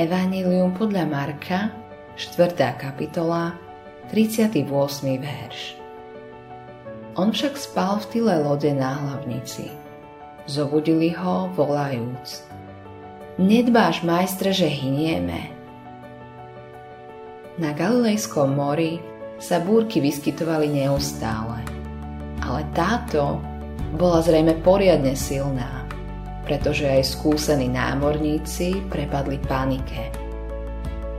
Evangelium podľa Marka, 4. kapitola, 38. verš. On však spal v tyle lode na hlavnici. Zobudili ho, volajúc. Nedbáš, majstre, že hynieme? Na Galilejskom mori sa búrky vyskytovali neustále, ale táto bola zrejme poriadne silná pretože aj skúsení námorníci prepadli panike.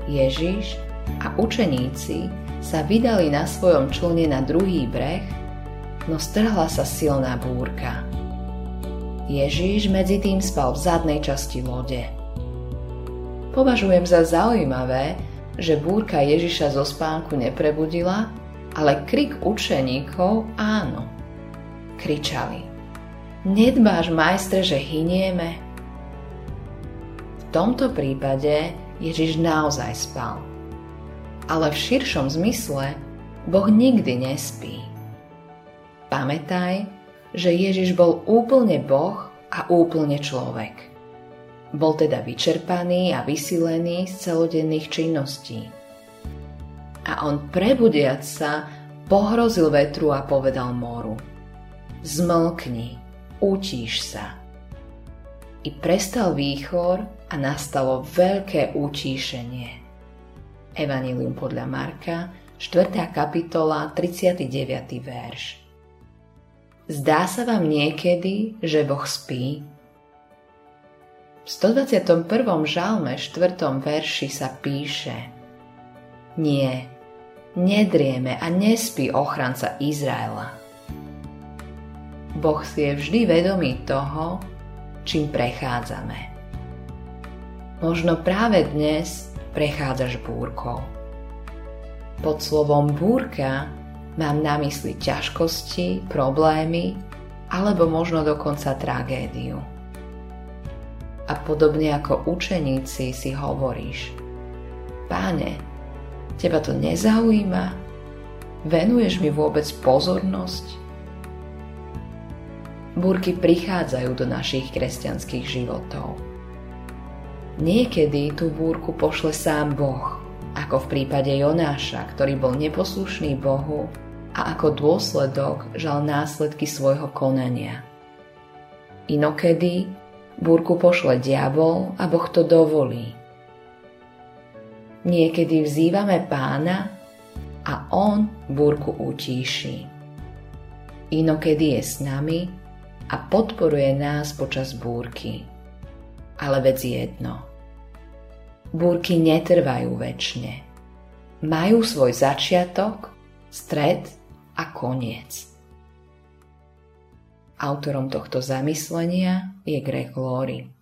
Ježiš a učeníci sa vydali na svojom člne na druhý breh, no strhla sa silná búrka. Ježiš medzi tým spal v zadnej časti lode. Považujem za zaujímavé, že búrka Ježiša zo spánku neprebudila, ale krik učeníkov áno. Kričali. Nedbáš, majstre, že hynieme? V tomto prípade Ježiš naozaj spal. Ale v širšom zmysle Boh nikdy nespí. Pamätaj, že Ježiš bol úplne Boh a úplne človek. Bol teda vyčerpaný a vysilený z celodenných činností. A on prebudiac sa pohrozil vetru a povedal moru. Zmlkni, utíš sa. I prestal výchor a nastalo veľké utíšenie. Evangelium podľa Marka, 4. kapitola, 39. verš. Zdá sa vám niekedy, že Boh spí? V 121. žalme 4. verši sa píše Nie, nedrieme a nespí ochranca Izraela Boh si je vždy vedomý toho, čím prechádzame. Možno práve dnes prechádzaš búrkou. Pod slovom búrka mám na mysli ťažkosti, problémy alebo možno dokonca tragédiu. A podobne ako učeníci si hovoríš, Páne, teba to nezaujíma? Venuješ mi vôbec pozornosť? Búrky prichádzajú do našich kresťanských životov. Niekedy tú búrku pošle sám Boh, ako v prípade Jonáša, ktorý bol neposlušný Bohu a ako dôsledok žal následky svojho konania. Inokedy búrku pošle diabol a Boh to dovolí. Niekedy vzývame pána a on búrku utíši. Inokedy je s nami a podporuje nás počas búrky. Ale vec jedno. Búrky netrvajú väčšine. Majú svoj začiatok, stred a koniec. Autorom tohto zamyslenia je Greg Laurie.